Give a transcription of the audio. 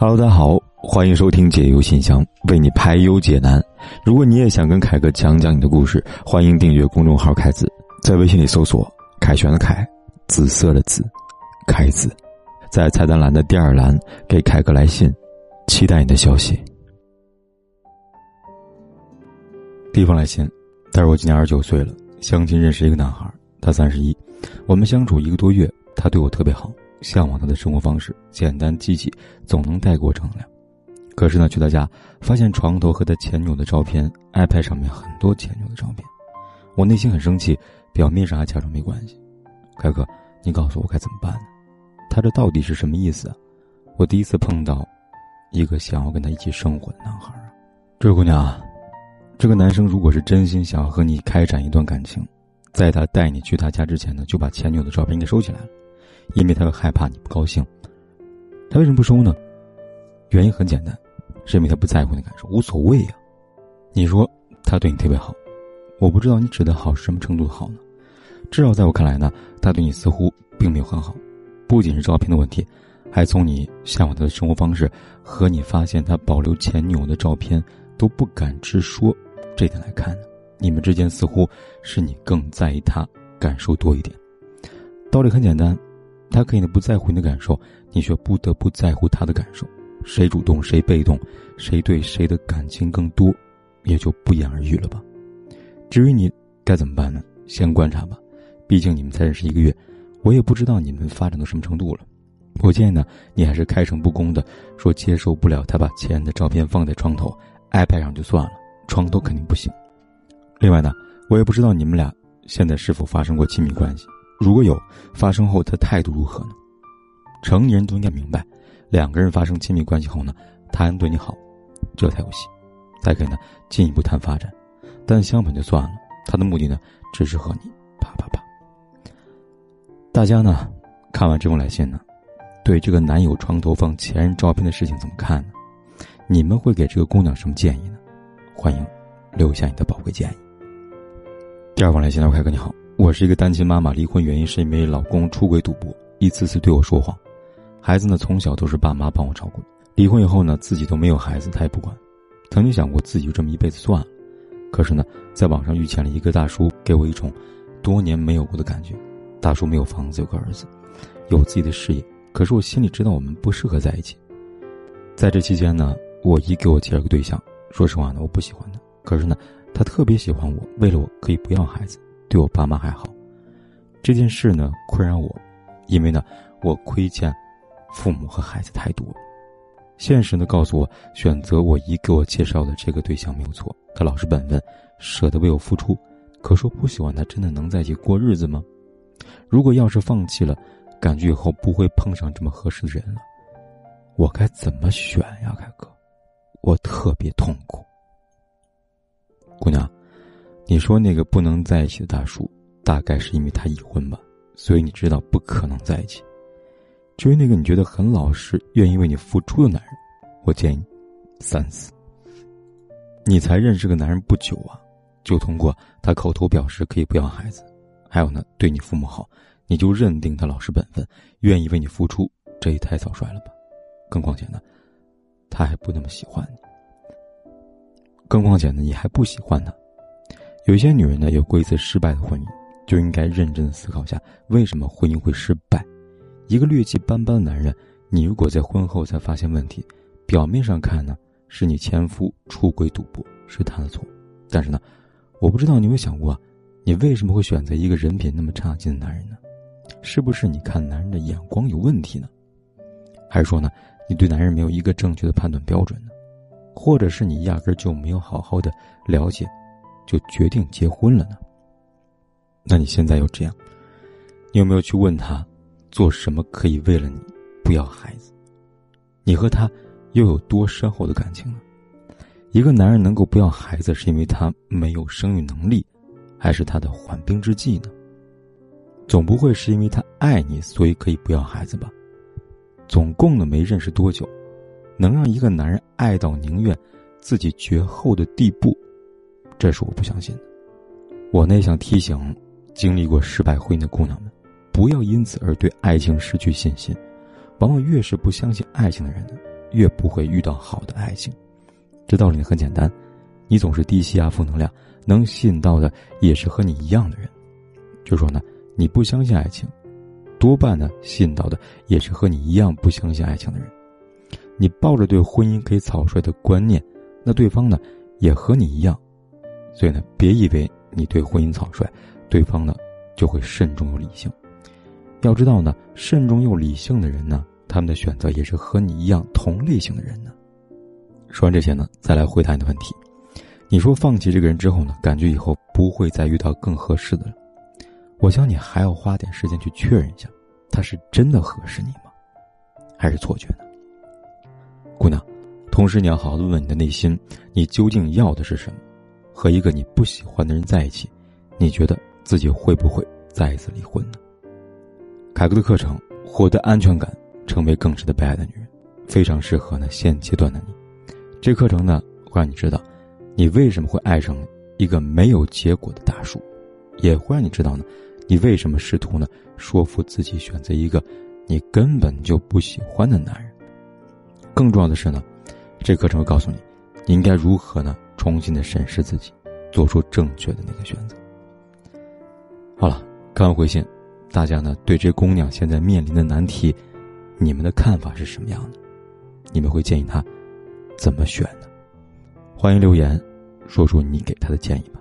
Hello，大家好，欢迎收听解忧信箱，为你排忧解难。如果你也想跟凯哥讲讲你的故事，欢迎订阅公众号“凯子”，在微信里搜索“凯旋的凯，紫色的紫，凯子”，在菜单栏的第二栏给凯哥来信，期待你的消息。地方来信，他说我今年二十九岁了，相亲认识一个男孩，他三十一，我们相处一个多月，他对我特别好。向往他的生活方式，简单积极，总能带给我正能量。可是呢，去他家发现床头和他前女友的照片，iPad 上面很多前女友的照片，我内心很生气，表面上还假装没关系。凯哥，你告诉我该怎么办呢？他这到底是什么意思啊？我第一次碰到一个想要跟他一起生活的男孩啊！这位姑娘，这个男生如果是真心想要和你开展一段感情，在他带你去他家之前呢，就把前女友的照片给收起来了。因为他会害怕你不高兴，他为什么不收呢？原因很简单，是因为他不在乎你感受，无所谓呀。你说他对你特别好，我不知道你指的好是什么程度的好呢？至少在我看来呢，他对你似乎并没有很好，不仅是照片的问题，还从你向往他的生活方式和你发现他保留前女友的照片都不敢直说这点来看呢，你们之间似乎是你更在意他感受多一点。道理很简单。他可以不在乎你的感受，你却不得不在乎他的感受。谁主动，谁被动，谁对谁的感情更多，也就不言而喻了吧。至于你该怎么办呢？先观察吧，毕竟你们才认识一个月，我也不知道你们发展到什么程度了。我建议呢，你还是开诚布公的说接受不了他把前任的照片放在床头，iPad 上就算了，床头肯定不行。另外呢，我也不知道你们俩现在是否发生过亲密关系。如果有发生后，他态度如何呢？成年人都应该明白，两个人发生亲密关系后呢，他还对你好，这才有戏，才可以呢进一步谈发展。但相反就算了，他的目的呢，只是和你啪啪啪。大家呢，看完这封来信呢，对这个男友床头放前任照片的事情怎么看呢？你们会给这个姑娘什么建议呢？欢迎留下你的宝贵建议。第二封来信，我凯哥你好。我是一个单亲妈妈，离婚原因是因为老公出轨赌博，一次次对我说谎。孩子呢，从小都是爸妈帮我照顾。离婚以后呢，自己都没有孩子，他也不管。曾经想过自己就这么一辈子算了，可是呢，在网上遇见了一个大叔，给我一种多年没有过的感觉。大叔没有房子，有个儿子，有自己的事业，可是我心里知道我们不适合在一起。在这期间呢，我姨给我介绍个对象，说实话呢，我不喜欢他，可是呢，他特别喜欢我，为了我可以不要孩子。对我爸妈还好，这件事呢困扰我，因为呢我亏欠父母和孩子太多。现实呢告诉我，选择我姨给我介绍的这个对象没有错，他老实本分，舍得为我付出。可说不喜欢他，真的能在一起过日子吗？如果要是放弃了，感觉以后不会碰上这么合适的人了，我该怎么选呀，凯哥？我特别痛苦，姑娘。你说那个不能在一起的大叔，大概是因为他已婚吧，所以你知道不可能在一起。至于那个你觉得很老实、愿意为你付出的男人，我建议三思。你才认识个男人不久啊，就通过他口头表示可以不要孩子，还有呢对你父母好，你就认定他老实本分、愿意为你付出，这也太草率了吧？更况且呢，他还不那么喜欢你。更况且呢，你还不喜欢他。有些女人呢，有过一次失败的婚姻，就应该认真的思考下，为什么婚姻会失败。一个劣迹斑斑的男人，你如果在婚后才发现问题，表面上看呢，是你前夫出轨赌博，是他的错。但是呢，我不知道你有没有想过，你为什么会选择一个人品那么差劲的男人呢？是不是你看男人的眼光有问题呢？还是说呢，你对男人没有一个正确的判断标准呢？或者是你压根就没有好好的了解？就决定结婚了呢？那你现在又这样，你有没有去问他，做什么可以为了你不要孩子？你和他又有多深厚的感情呢？一个男人能够不要孩子，是因为他没有生育能力，还是他的缓兵之计呢？总不会是因为他爱你，所以可以不要孩子吧？总共呢没认识多久，能让一个男人爱到宁愿自己绝后的地步？这是我不相信的。我呢想提醒经历过失败婚姻的姑娘们，不要因此而对爱情失去信心。往往越是不相信爱情的人呢，越不会遇到好的爱情。这道理很简单，你总是低气压、负能量，能吸引到的也是和你一样的人。就说呢，你不相信爱情，多半呢吸引到的也是和你一样不相信爱情的人。你抱着对婚姻可以草率的观念，那对方呢也和你一样。所以呢，别以为你对婚姻草率，对方呢就会慎重又理性。要知道呢，慎重又理性的人呢，他们的选择也是和你一样同类型的人呢。说完这些呢，再来回答你的问题。你说放弃这个人之后呢，感觉以后不会再遇到更合适的了。我想你还要花点时间去确认一下，他是真的合适你吗？还是错觉呢？姑娘，同时你要好好的问你的内心，你究竟要的是什么？和一个你不喜欢的人在一起，你觉得自己会不会再一次离婚呢？凯哥的课程《获得安全感，成为更值得被爱的女人》，非常适合呢现阶段的你。这课程呢，会让你知道，你为什么会爱上一个没有结果的大叔，也会让你知道呢，你为什么试图呢说服自己选择一个你根本就不喜欢的男人。更重要的是呢，这课程会告诉你，你应该如何呢重新的审视自己，做出正确的那个选择。好了，看完回信，大家呢对这姑娘现在面临的难题，你们的看法是什么样的？你们会建议她？怎么选呢？欢迎留言，说出你给她的建议吧。